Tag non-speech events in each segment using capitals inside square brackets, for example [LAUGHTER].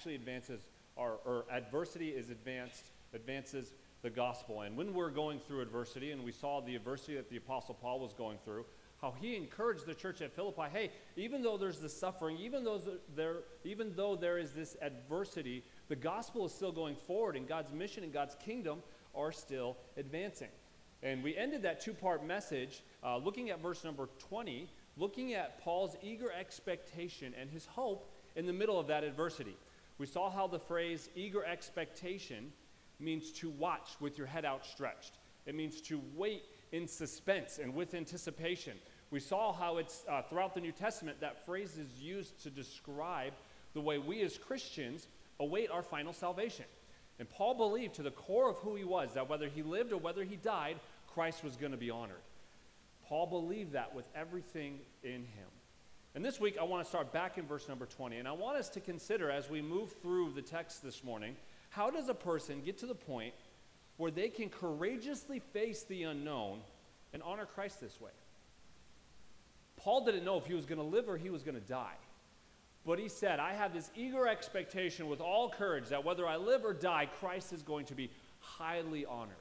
actually advances our, or adversity is advanced, advances the gospel. And when we're going through adversity, and we saw the adversity that the Apostle Paul was going through, how he encouraged the church at Philippi, hey, even though there's this suffering, even though there, even though there is this adversity, the gospel is still going forward, and God's mission and God's kingdom are still advancing. And we ended that two part message uh, looking at verse number 20, looking at Paul's eager expectation and his hope in the middle of that adversity. We saw how the phrase eager expectation means to watch with your head outstretched, it means to wait in suspense and with anticipation. We saw how it's uh, throughout the New Testament that phrase is used to describe the way we as Christians await our final salvation. And Paul believed to the core of who he was that whether he lived or whether he died, Christ was going to be honored. Paul believed that with everything in him. And this week, I want to start back in verse number 20. And I want us to consider as we move through the text this morning how does a person get to the point where they can courageously face the unknown and honor Christ this way? Paul didn't know if he was going to live or he was going to die. But he said, I have this eager expectation with all courage that whether I live or die, Christ is going to be highly honored.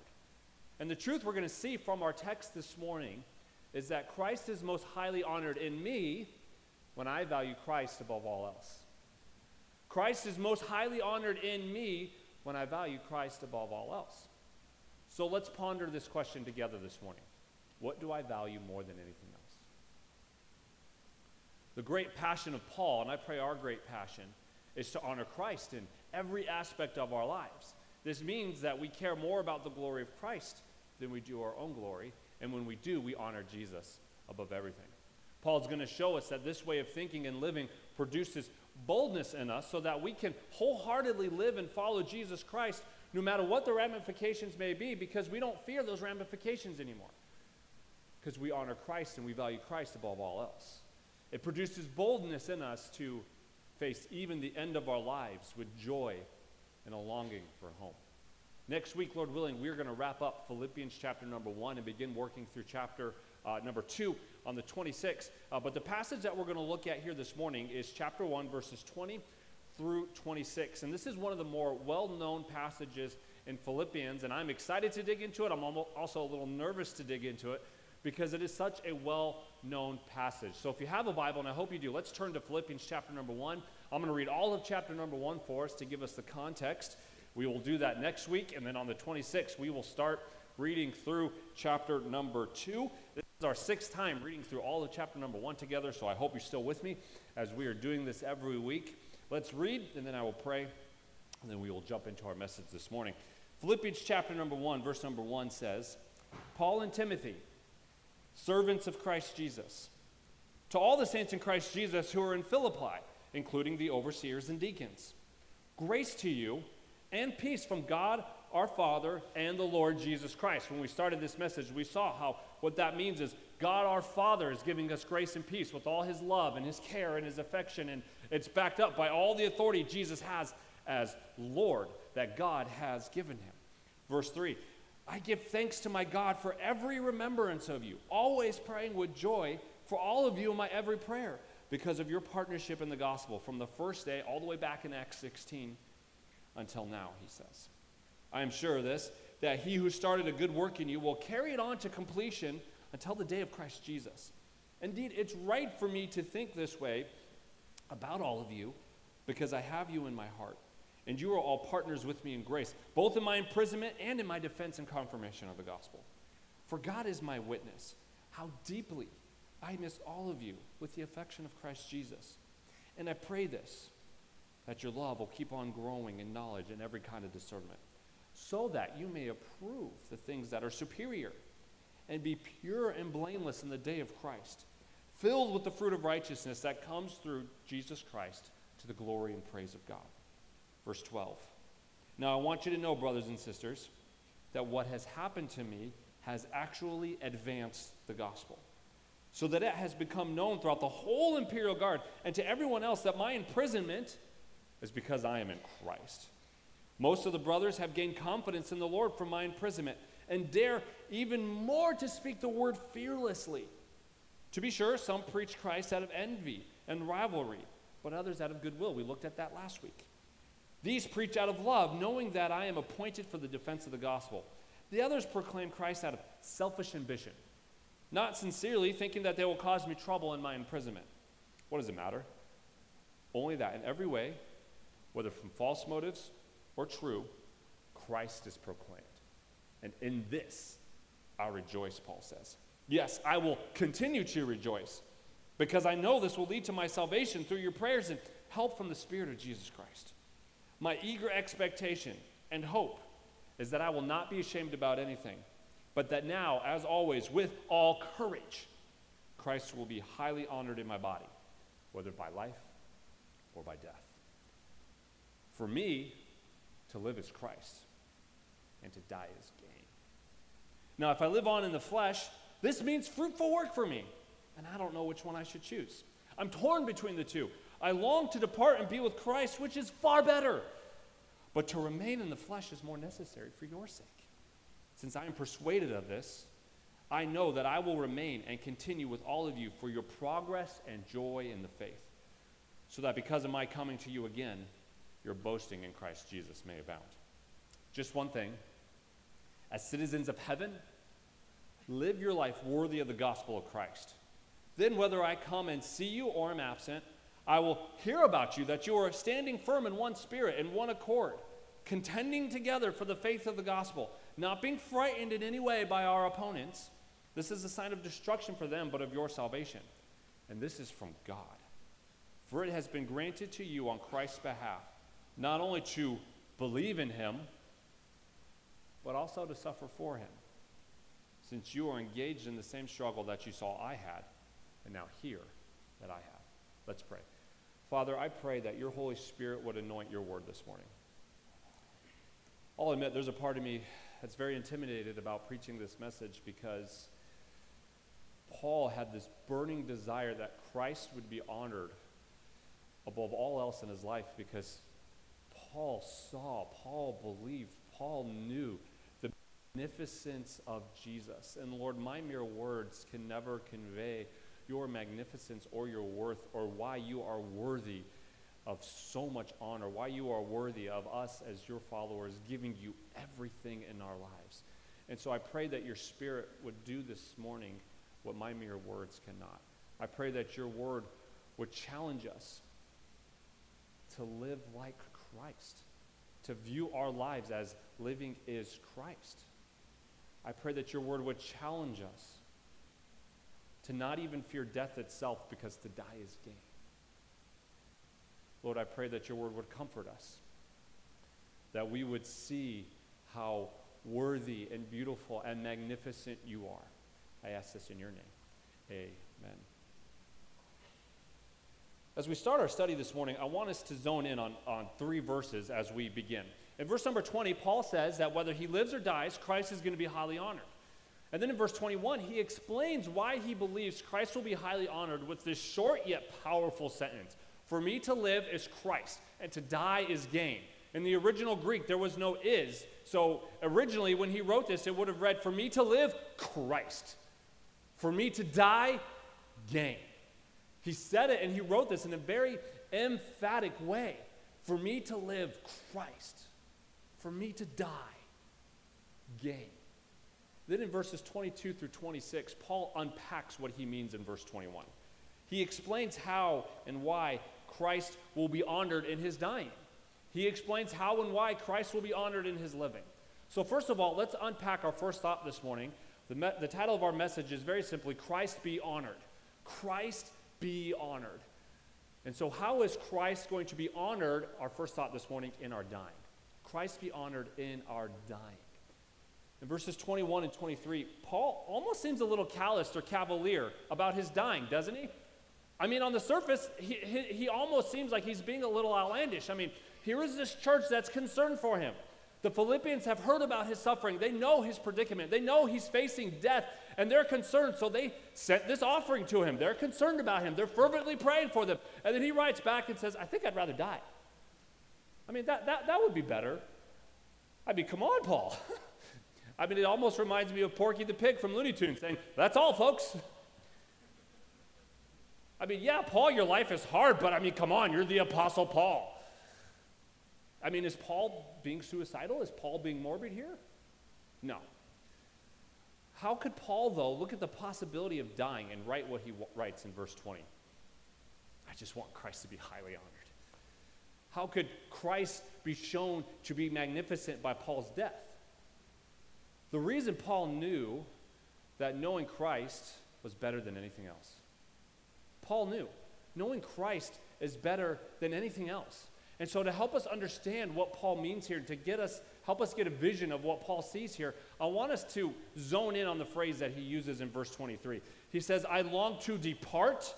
And the truth we're going to see from our text this morning is that Christ is most highly honored in me when I value Christ above all else. Christ is most highly honored in me when I value Christ above all else. So let's ponder this question together this morning. What do I value more than anything else? The great passion of Paul, and I pray our great passion, is to honor Christ in every aspect of our lives. This means that we care more about the glory of Christ than we do our own glory, and when we do, we honor Jesus above everything. Paul's going to show us that this way of thinking and living produces boldness in us so that we can wholeheartedly live and follow Jesus Christ no matter what the ramifications may be because we don't fear those ramifications anymore. Because we honor Christ and we value Christ above all else. It produces boldness in us to face even the end of our lives with joy and a longing for home. Next week, Lord willing, we're going to wrap up Philippians chapter number one and begin working through chapter uh, number two on the 26th. Uh, but the passage that we're going to look at here this morning is chapter 1, verses 20 through 26. And this is one of the more well known passages in Philippians. And I'm excited to dig into it. I'm also a little nervous to dig into it because it is such a well known passage. So if you have a Bible, and I hope you do, let's turn to Philippians chapter number 1. I'm going to read all of chapter number 1 for us to give us the context. We will do that next week. And then on the 26th, we will start reading through chapter number 2 is our sixth time reading through all of chapter number one together, so I hope you're still with me as we are doing this every week. Let's read, and then I will pray, and then we will jump into our message this morning. Philippians chapter number one, verse number one says, Paul and Timothy, servants of Christ Jesus, to all the saints in Christ Jesus who are in Philippi, including the overseers and deacons, grace to you and peace from God our Father and the Lord Jesus Christ. When we started this message, we saw how what that means is God our Father is giving us grace and peace with all his love and his care and his affection, and it's backed up by all the authority Jesus has as Lord that God has given him. Verse 3 I give thanks to my God for every remembrance of you, always praying with joy for all of you in my every prayer, because of your partnership in the gospel from the first day all the way back in Acts 16 until now, he says. I am sure of this, that he who started a good work in you will carry it on to completion until the day of Christ Jesus. Indeed, it's right for me to think this way about all of you because I have you in my heart. And you are all partners with me in grace, both in my imprisonment and in my defense and confirmation of the gospel. For God is my witness, how deeply I miss all of you with the affection of Christ Jesus. And I pray this, that your love will keep on growing in knowledge and every kind of discernment so that you may approve the things that are superior and be pure and blameless in the day of Christ, filled with the fruit of righteousness that comes through Jesus Christ to the glory and praise of God. Verse 12. Now, I want you to know, brothers and sisters, that what has happened to me has actually advanced the gospel, so that it has become known throughout the whole imperial guard and to everyone else that my imprisonment is because I am in Christ. Most of the brothers have gained confidence in the Lord from my imprisonment and dare even more to speak the word fearlessly. To be sure, some preach Christ out of envy and rivalry, but others out of goodwill. We looked at that last week. These preach out of love, knowing that I am appointed for the defense of the gospel. The others proclaim Christ out of selfish ambition, not sincerely, thinking that they will cause me trouble in my imprisonment. What does it matter? Only that in every way, whether from false motives or true, Christ is proclaimed. And in this I rejoice, Paul says. Yes, I will continue to rejoice because I know this will lead to my salvation through your prayers and help from the Spirit of Jesus Christ. My eager expectation and hope is that I will not be ashamed about anything, but that now, as always, with all courage, Christ will be highly honored in my body, whether by life or by death. For me, to live is Christ, and to die is gain. Now, if I live on in the flesh, this means fruitful work for me, and I don't know which one I should choose. I'm torn between the two. I long to depart and be with Christ, which is far better. But to remain in the flesh is more necessary for your sake. Since I am persuaded of this, I know that I will remain and continue with all of you for your progress and joy in the faith, so that because of my coming to you again, your boasting in Christ Jesus may abound. Just one thing as citizens of heaven, live your life worthy of the gospel of Christ. Then, whether I come and see you or am absent, I will hear about you that you are standing firm in one spirit, in one accord, contending together for the faith of the gospel, not being frightened in any way by our opponents. This is a sign of destruction for them, but of your salvation. And this is from God. For it has been granted to you on Christ's behalf, not only to believe in him, but also to suffer for him, since you are engaged in the same struggle that you saw I had, and now hear that I have. Let's pray. Father, I pray that your Holy Spirit would anoint your word this morning. I'll admit there's a part of me that's very intimidated about preaching this message because Paul had this burning desire that Christ would be honored above all else in his life because Paul saw, Paul believed, Paul knew the magnificence of Jesus. And Lord, my mere words can never convey your magnificence or your worth or why you are worthy of so much honor, why you are worthy of us as your followers giving you everything in our lives. And so I pray that your spirit would do this morning what my mere words cannot. I pray that your word would challenge us to live like Christ, to view our lives as living is Christ. I pray that your word would challenge us to not even fear death itself because to die is gain. Lord, I pray that your word would comfort us, that we would see how worthy and beautiful and magnificent you are. I ask this in your name. Amen. As we start our study this morning, I want us to zone in on, on three verses as we begin. In verse number 20, Paul says that whether he lives or dies, Christ is going to be highly honored. And then in verse 21, he explains why he believes Christ will be highly honored with this short yet powerful sentence For me to live is Christ, and to die is gain. In the original Greek, there was no is. So originally, when he wrote this, it would have read, For me to live, Christ. For me to die, gain. He said it and he wrote this in a very emphatic way. For me to live, Christ. For me to die, gain. Then in verses 22 through 26, Paul unpacks what he means in verse 21. He explains how and why Christ will be honored in his dying. He explains how and why Christ will be honored in his living. So, first of all, let's unpack our first thought this morning. The, me- the title of our message is very simply Christ be honored. Christ be honored. And so, how is Christ going to be honored? Our first thought this morning in our dying. Christ be honored in our dying. In verses 21 and 23, Paul almost seems a little calloused or cavalier about his dying, doesn't he? I mean, on the surface, he, he, he, almost seems like he's being a little outlandish. I mean, here is this church that's concerned for him. The Philippians have heard about his suffering. They know his predicament. They know he's facing death, and they're concerned. So they sent this offering to him. They're concerned about him. They're fervently praying for them. And then he writes back and says, I think I'd rather die. I mean, that, that, that would be better. I mean, come on, Paul. [LAUGHS] I mean, it almost reminds me of Porky the Pig from Looney Tunes saying, That's all, folks. I mean, yeah, Paul, your life is hard, but I mean, come on, you're the Apostle Paul. I mean, is Paul being suicidal? Is Paul being morbid here? No. How could Paul, though, look at the possibility of dying and write what he w- writes in verse 20? I just want Christ to be highly honored. How could Christ be shown to be magnificent by Paul's death? The reason Paul knew that knowing Christ was better than anything else. Paul knew knowing Christ is better than anything else. And so, to help us understand what Paul means here, to get us, help us get a vision of what Paul sees here, I want us to zone in on the phrase that he uses in verse 23. He says, I long to depart.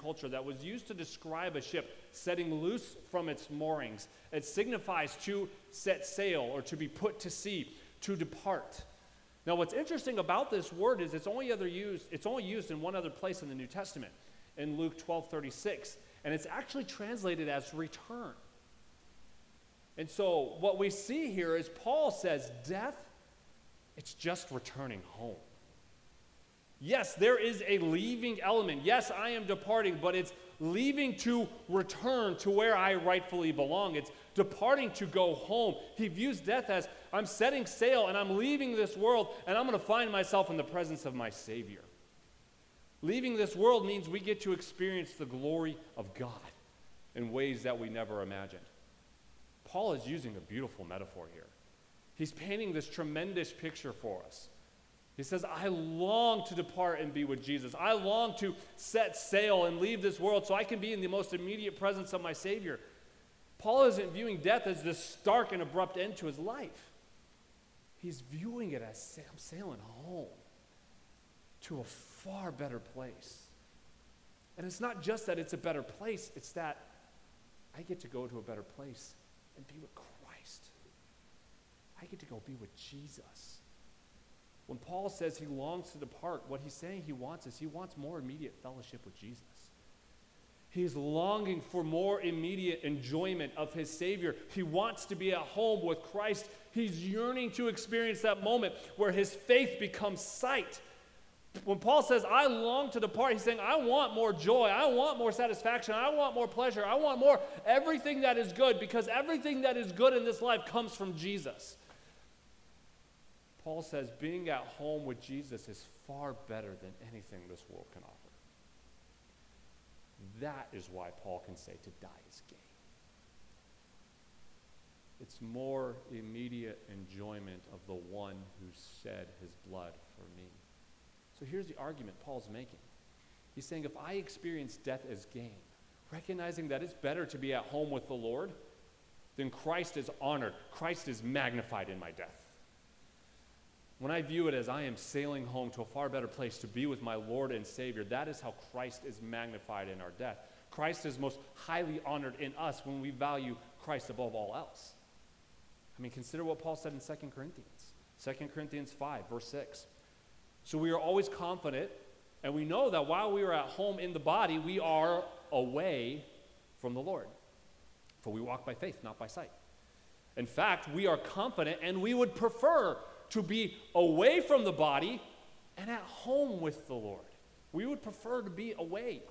Culture that was used to describe a ship setting loose from its moorings. It signifies to set sail or to be put to sea, to depart. Now, what's interesting about this word is it's only other used, it's only used in one other place in the New Testament, in Luke 12 36. And it's actually translated as return. And so what we see here is Paul says, death, it's just returning home. Yes, there is a leaving element. Yes, I am departing, but it's leaving to return to where I rightfully belong. It's departing to go home. He views death as I'm setting sail and I'm leaving this world and I'm going to find myself in the presence of my Savior. Leaving this world means we get to experience the glory of God in ways that we never imagined. Paul is using a beautiful metaphor here. He's painting this tremendous picture for us. He says, I long to depart and be with Jesus. I long to set sail and leave this world so I can be in the most immediate presence of my Savior. Paul isn't viewing death as this stark and abrupt end to his life. He's viewing it as I'm sailing home to a far better place. And it's not just that it's a better place, it's that I get to go to a better place and be with Christ. I get to go be with Jesus. When Paul says he longs to depart, what he's saying he wants is he wants more immediate fellowship with Jesus. He's longing for more immediate enjoyment of his Savior. He wants to be at home with Christ. He's yearning to experience that moment where his faith becomes sight. When Paul says, I long to depart, he's saying, I want more joy. I want more satisfaction. I want more pleasure. I want more everything that is good because everything that is good in this life comes from Jesus. Paul says, being at home with Jesus is far better than anything this world can offer. That is why Paul can say to die is gain. It's more immediate enjoyment of the one who shed his blood for me. So here's the argument Paul's making. He's saying if I experience death as gain, recognizing that it's better to be at home with the Lord, then Christ is honored, Christ is magnified in my death. When I view it as I am sailing home to a far better place to be with my Lord and Savior, that is how Christ is magnified in our death. Christ is most highly honored in us when we value Christ above all else. I mean, consider what Paul said in 2 Corinthians. 2 Corinthians 5, verse 6. So we are always confident, and we know that while we are at home in the body, we are away from the Lord. For we walk by faith, not by sight. In fact, we are confident and we would prefer to be away from the body and at home with the Lord. We would prefer to be away.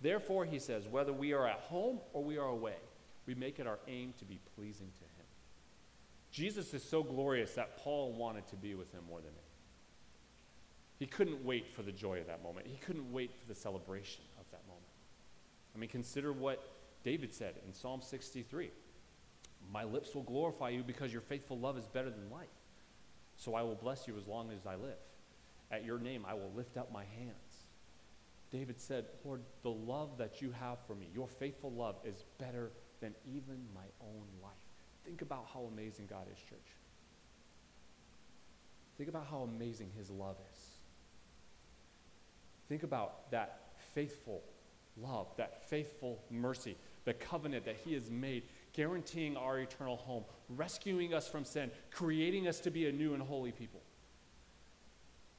Therefore, he says, whether we are at home or we are away, we make it our aim to be pleasing to him. Jesus is so glorious that Paul wanted to be with him more than me. He couldn't wait for the joy of that moment. He couldn't wait for the celebration of that moment. I mean, consider what David said in Psalm 63 My lips will glorify you because your faithful love is better than life. So I will bless you as long as I live. At your name I will lift up my hands. David said, Lord, the love that you have for me, your faithful love, is better than even my own life. Think about how amazing God is, church. Think about how amazing his love is. Think about that faithful love, that faithful mercy, the covenant that he has made guaranteeing our eternal home, rescuing us from sin, creating us to be a new and holy people.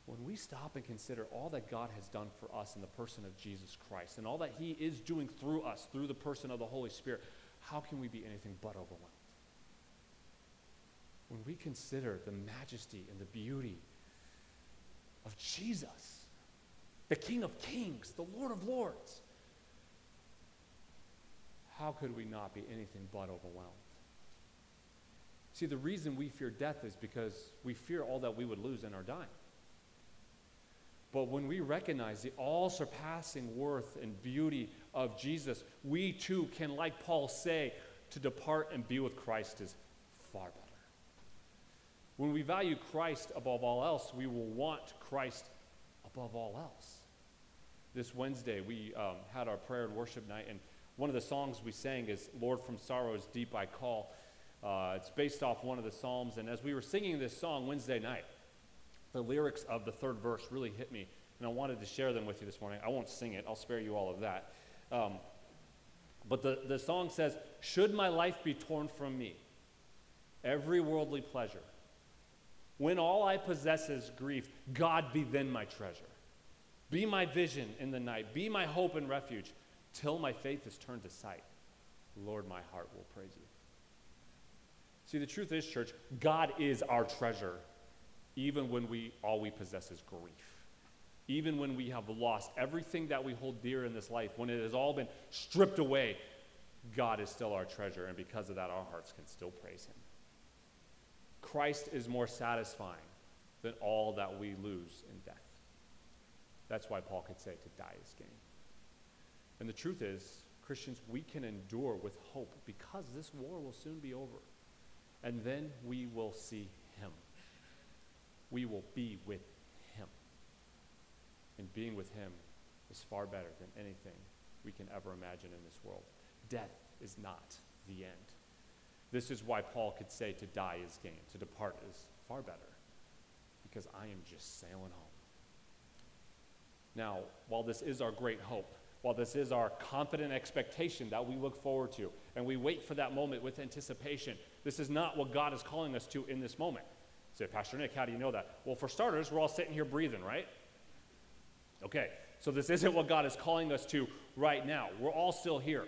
When we stop and consider all that God has done for us in the person of Jesus Christ and all that He is doing through us through the person of the Holy Spirit, how can we be anything but overwhelmed? When we consider the majesty and the beauty of Jesus, the King of Kings, the Lord of Lords. How could we not be anything but overwhelmed? See, the reason we fear death is because we fear all that we would lose in our dying. But when we recognize the all surpassing worth and beauty of Jesus, we too can, like Paul, say, to depart and be with Christ is far better. When we value Christ above all else, we will want Christ above all else. This Wednesday, we um, had our prayer and worship night, and one of the songs we sang is Lord from Sorrows Deep I Call. Uh, it's based off one of the Psalms, and as we were singing this song Wednesday night, the lyrics of the third verse really hit me, and I wanted to share them with you this morning. I won't sing it, I'll spare you all of that. Um, but the, the song says, Should my life be torn from me, every worldly pleasure, when all I possess is grief, God be then my treasure. Be my vision in the night, be my hope and refuge, till my faith is turned to sight. Lord, my heart will praise you. See, the truth is, church, God is our treasure, even when we all we possess is grief. Even when we have lost everything that we hold dear in this life, when it has all been stripped away, God is still our treasure, and because of that, our hearts can still praise Him. Christ is more satisfying than all that we lose in death. That's why Paul could say to die is gain. And the truth is, Christians, we can endure with hope because this war will soon be over. And then we will see him. We will be with him. And being with him is far better than anything we can ever imagine in this world. Death is not the end. This is why Paul could say to die is gain, to depart is far better, because I am just sailing home. Now, while this is our great hope, while this is our confident expectation that we look forward to, and we wait for that moment with anticipation, this is not what God is calling us to in this moment. Say, Pastor Nick, how do you know that? Well, for starters, we're all sitting here breathing, right? Okay, so this [LAUGHS] isn't what God is calling us to right now. We're all still here.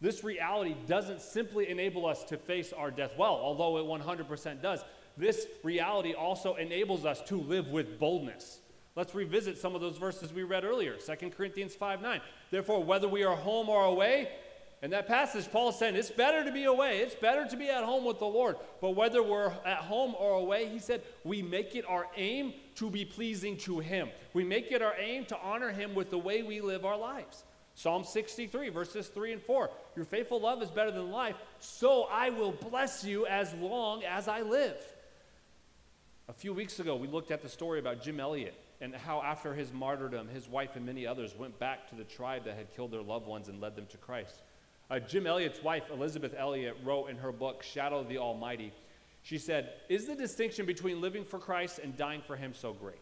This reality doesn't simply enable us to face our death well, although it 100% does. This reality also enables us to live with boldness. Let's revisit some of those verses we read earlier 2 Corinthians 5 9. Therefore, whether we are home or away, in that passage, Paul is saying it's better to be away. It's better to be at home with the Lord. But whether we're at home or away, he said, we make it our aim to be pleasing to Him. We make it our aim to honor Him with the way we live our lives. Psalm 63, verses 3 and 4. Your faithful love is better than life, so I will bless you as long as I live. A few weeks ago, we looked at the story about Jim Elliot and how, after his martyrdom, his wife and many others went back to the tribe that had killed their loved ones and led them to Christ. Uh, Jim Elliot's wife, Elisabeth Elliot, wrote in her book, Shadow of the Almighty, she said, Is the distinction between living for Christ and dying for Him so great?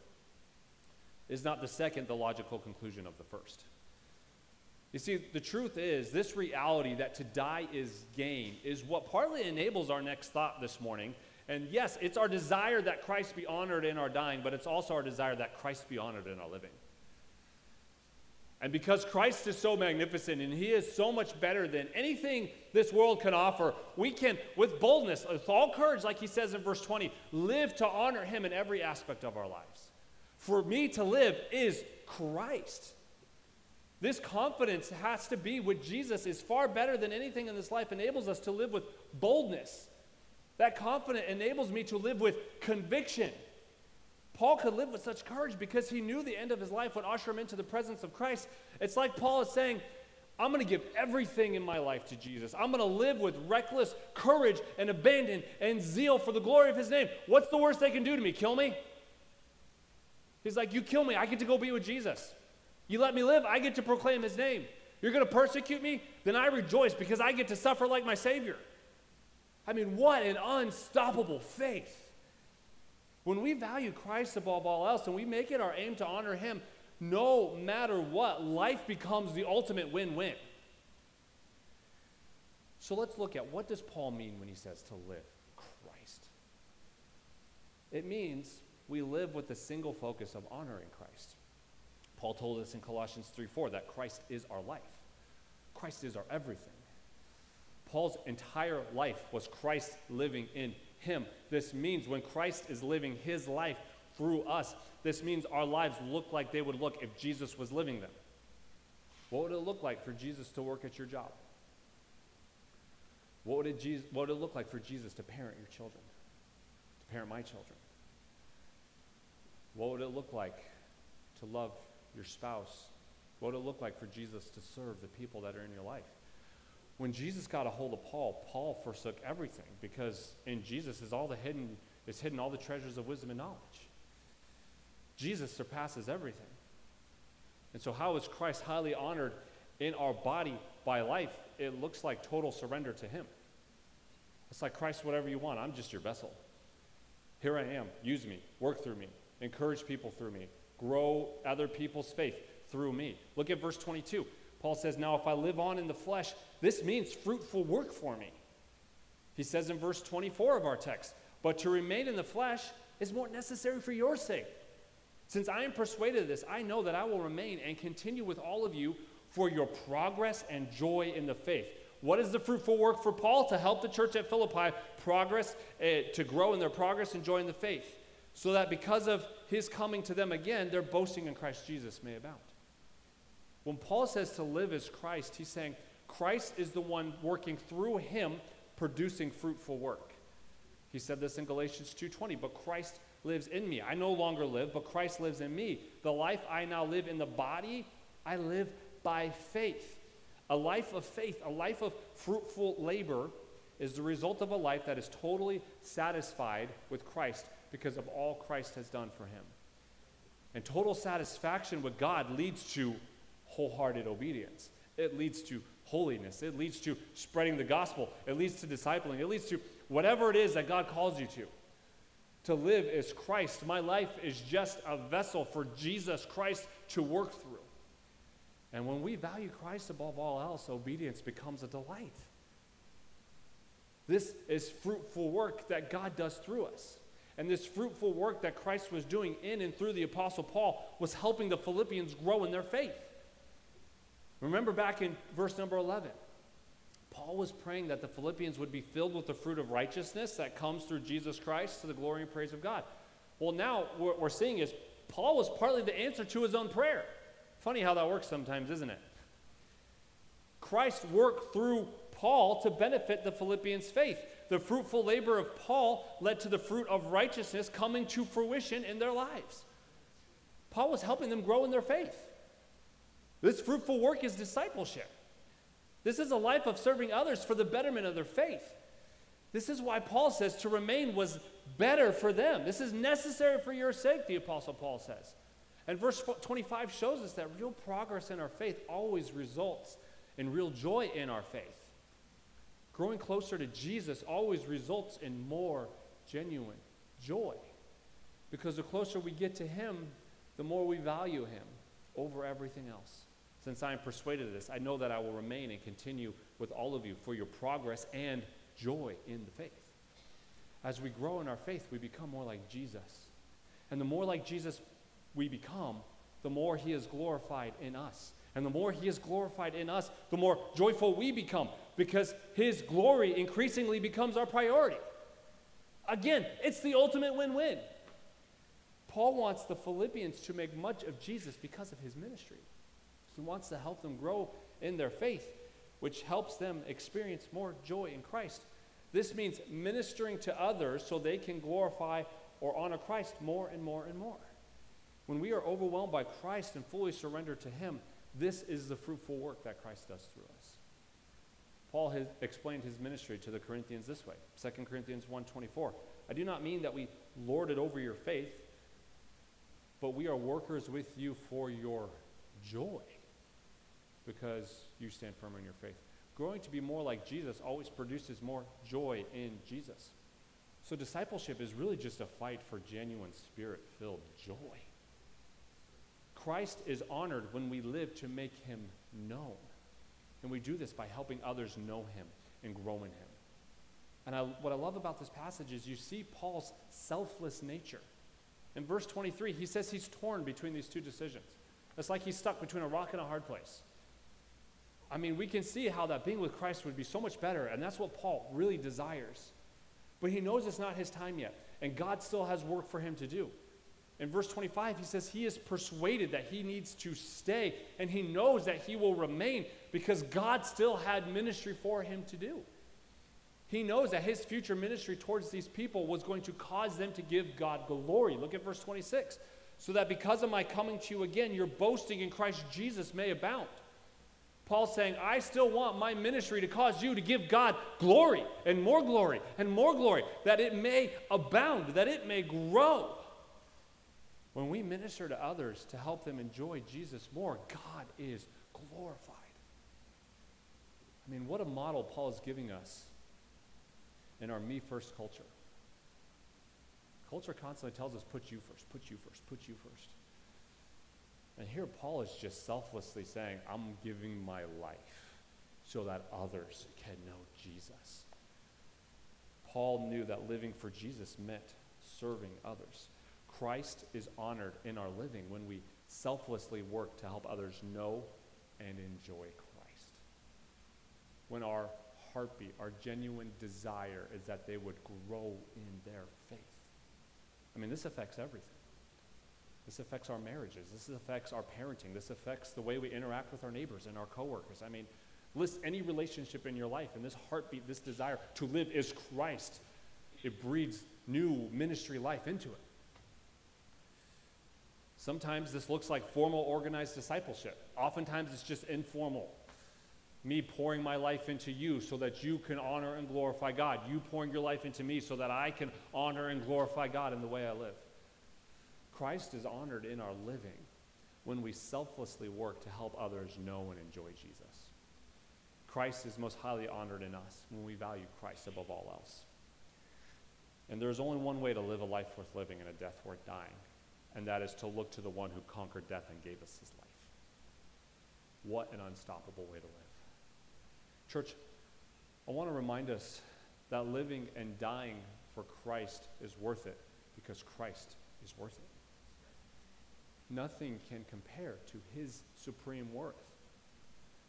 Is not the second the logical conclusion of the first? You see, the truth is, this reality that to die is gain is what partly enables our next thought this morning. And yes, it's our desire that Christ be honored in our dying, but it's also our desire that Christ be honored in our living. And because Christ is so magnificent and he is so much better than anything this world can offer, we can, with boldness, with all courage, like he says in verse 20, live to honor him in every aspect of our lives. For me to live is Christ. This confidence has to be with Jesus is far better than anything in this life enables us to live with boldness. That confidence enables me to live with conviction. Paul could live with such courage because he knew the end of his life would usher him into the presence of Christ. It's like Paul is saying, I'm going to give everything in my life to Jesus. I'm going to live with reckless courage and abandon and zeal for the glory of his name. What's the worst they can do to me? Kill me? He's like, You kill me, I get to go be with Jesus. You let me live, I get to proclaim his name. You're going to persecute me? Then I rejoice because I get to suffer like my Savior. I mean, what an unstoppable faith. When we value Christ above all else and we make it our aim to honor him, no matter what, life becomes the ultimate win win. So let's look at what does Paul mean when he says to live Christ? It means we live with the single focus of honoring Christ. Paul told us in Colossians 3 4 that Christ is our life, Christ is our everything. Paul's entire life was Christ living in him. This means when Christ is living his life, through us. This means our lives look like they would look if Jesus was living them. What would it look like for Jesus to work at your job? What would, it Jesus, what would it look like for Jesus to parent your children, to parent my children? What would it look like to love your spouse? What would it look like for Jesus to serve the people that are in your life? When Jesus got a hold of Paul, Paul forsook everything because in Jesus is all the hidden is hidden all the treasures of wisdom and knowledge. Jesus surpasses everything. And so how is Christ highly honored in our body by life? It looks like total surrender to him. It's like Christ, whatever you want, I'm just your vessel. Here I am. Use me. Work through me. Encourage people through me. Grow other people's faith through me. Look at verse 22. Paul says, Now if I live on in the flesh, this means fruitful work for me. He says in verse 24 of our text, But to remain in the flesh is more necessary for your sake. Since I am persuaded of this, I know that I will remain and continue with all of you for your progress and joy in the faith. What is the fruitful work for Paul? To help the church at Philippi progress, uh, to grow in their progress and joy in the faith, so that because of his coming to them again, their boasting in Christ Jesus may abound. When Paul says to live as Christ, he's saying Christ is the one working through him, producing fruitful work. He said this in Galatians 2:20, but Christ lives in me. I no longer live, but Christ lives in me. The life I now live in the body, I live by faith. A life of faith, a life of fruitful labor, is the result of a life that is totally satisfied with Christ because of all Christ has done for him. And total satisfaction with God leads to wholehearted obedience. It leads to holiness. It leads to spreading the gospel. It leads to discipling. It leads to whatever it is that God calls you to. To live as Christ. My life is just a vessel for Jesus Christ to work through. And when we value Christ above all else, obedience becomes a delight. This is fruitful work that God does through us. And this fruitful work that Christ was doing in and through the Apostle Paul was helping the Philippians grow in their faith. Remember back in verse number 11, Paul was praying that the Philippians would be filled with the fruit of righteousness that comes through Jesus Christ to the glory and praise of God. Well, now what we're seeing is Paul was partly the answer to his own prayer. Funny how that works sometimes, isn't it? Christ worked through Paul to benefit the Philippians' faith. The fruitful labor of Paul led to the fruit of righteousness coming to fruition in their lives. Paul was helping them grow in their faith. This fruitful work is discipleship. This is a life of serving others for the betterment of their faith. This is why Paul says to remain was better for them. This is necessary for your sake, the Apostle Paul says. And verse 25 shows us that real progress in our faith always results in real joy in our faith. Growing closer to Jesus always results in more genuine joy. Because the closer we get to Him, the more we value Him over everything else. Since I am persuaded of this, I know that I will remain and continue with all of you for your progress and joy in the faith. As we grow in our faith, we become more like Jesus. And the more like Jesus we become, the more he is glorified in us. And the more he is glorified in us, the more joyful we become because his glory increasingly becomes our priority. Again, it's the ultimate win win. Paul wants the Philippians to make much of Jesus because of his ministry. He wants to help them grow in their faith, which helps them experience more joy in Christ. This means ministering to others so they can glorify or honor Christ more and more and more. When we are overwhelmed by Christ and fully surrender to Him, this is the fruitful work that Christ does through us. Paul has explained his ministry to the Corinthians this way 2 Corinthians 1:24. I do not mean that we lord it over your faith, but we are workers with you for your joy because you stand firm in your faith. Growing to be more like Jesus always produces more joy in Jesus. So discipleship is really just a fight for genuine spirit filled joy. Christ is honored when we live to make him known. And we do this by helping others know him and grow in him. And I, what I love about this passage is you see Paul's selfless nature. In verse 23, he says he's torn between these two decisions. It's like he's stuck between a rock and a hard place. I mean, we can see how that being with Christ would be so much better, and that's what Paul really desires. But he knows it's not his time yet, and God still has work for him to do. In verse 25, he says he is persuaded that he needs to stay and he knows that he will remain because God still had ministry for him to do. He knows that his future ministry towards these people was going to cause them to give God glory. Look at verse 26. So that because of my coming to you again, your boasting in Christ Jesus may abound. Paul's saying, I still want my ministry to cause you to give God glory and more glory and more glory, that it may abound, that it may grow. When we minister to others to help them enjoy Jesus more, God is glorified. I mean, what a model Paul is giving us in our me first culture. Culture constantly tells us, put you first, put you first, put you first. And here Paul is just selflessly saying, I'm giving my life so that others can know Jesus. Paul knew that living for Jesus meant serving others. Christ is honored in our living when we selflessly work to help others know and enjoy Christ. When our heartbeat, our genuine desire is that they would grow in their faith. I mean, this affects everything. This affects our marriages. This affects our parenting. This affects the way we interact with our neighbors and our coworkers. I mean, list any relationship in your life, and this heartbeat, this desire to live is Christ. It breeds new ministry life into it. Sometimes this looks like formal, organized discipleship. Oftentimes it's just informal. Me pouring my life into you so that you can honor and glorify God. You pouring your life into me so that I can honor and glorify God in the way I live. Christ is honored in our living when we selflessly work to help others know and enjoy Jesus. Christ is most highly honored in us when we value Christ above all else. And there's only one way to live a life worth living and a death worth dying and that is to look to the one who conquered death and gave us his life. What an unstoppable way to live. Church, I want to remind us that living and dying for Christ is worth it because Christ is worth it. Nothing can compare to his supreme worth.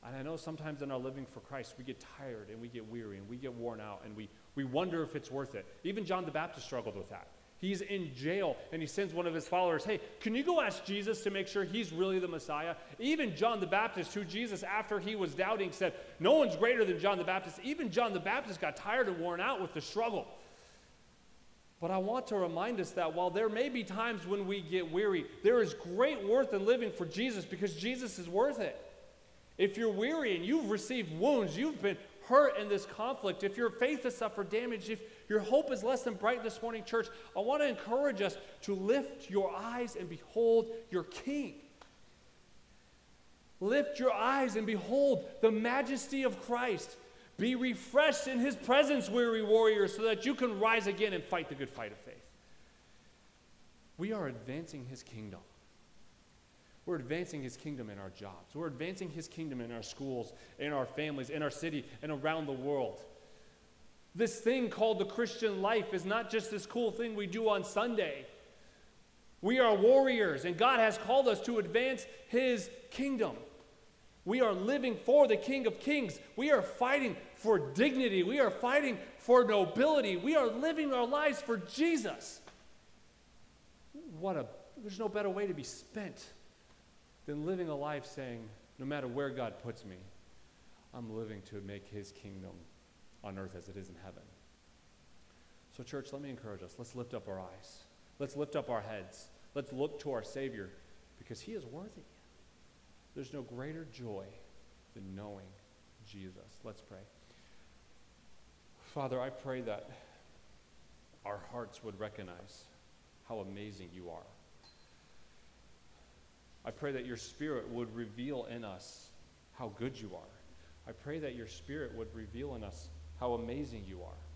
And I know sometimes in our living for Christ, we get tired and we get weary and we get worn out and we, we wonder if it's worth it. Even John the Baptist struggled with that. He's in jail, and he sends one of his followers, Hey, can you go ask Jesus to make sure he's really the Messiah? Even John the Baptist, who Jesus, after he was doubting, said, No one's greater than John the Baptist. Even John the Baptist got tired and worn out with the struggle. But I want to remind us that while there may be times when we get weary, there is great worth in living for Jesus because Jesus is worth it. If you're weary and you've received wounds, you've been hurt in this conflict, if your faith has suffered damage, if your hope is less than bright this morning, church, I want to encourage us to lift your eyes and behold your King. Lift your eyes and behold the majesty of Christ. Be refreshed in his presence, weary warriors, so that you can rise again and fight the good fight of faith. We are advancing his kingdom. We're advancing his kingdom in our jobs. We're advancing his kingdom in our schools, in our families, in our city, and around the world. This thing called the Christian life is not just this cool thing we do on Sunday. We are warriors, and God has called us to advance his kingdom. We are living for the King of Kings. We are fighting for dignity. We are fighting for nobility. We are living our lives for Jesus. What a, there's no better way to be spent than living a life saying, no matter where God puts me, I'm living to make his kingdom on earth as it is in heaven. So, church, let me encourage us. Let's lift up our eyes. Let's lift up our heads. Let's look to our Savior because he is worthy. There's no greater joy than knowing Jesus. Let's pray. Father, I pray that our hearts would recognize how amazing you are. I pray that your Spirit would reveal in us how good you are. I pray that your Spirit would reveal in us how amazing you are.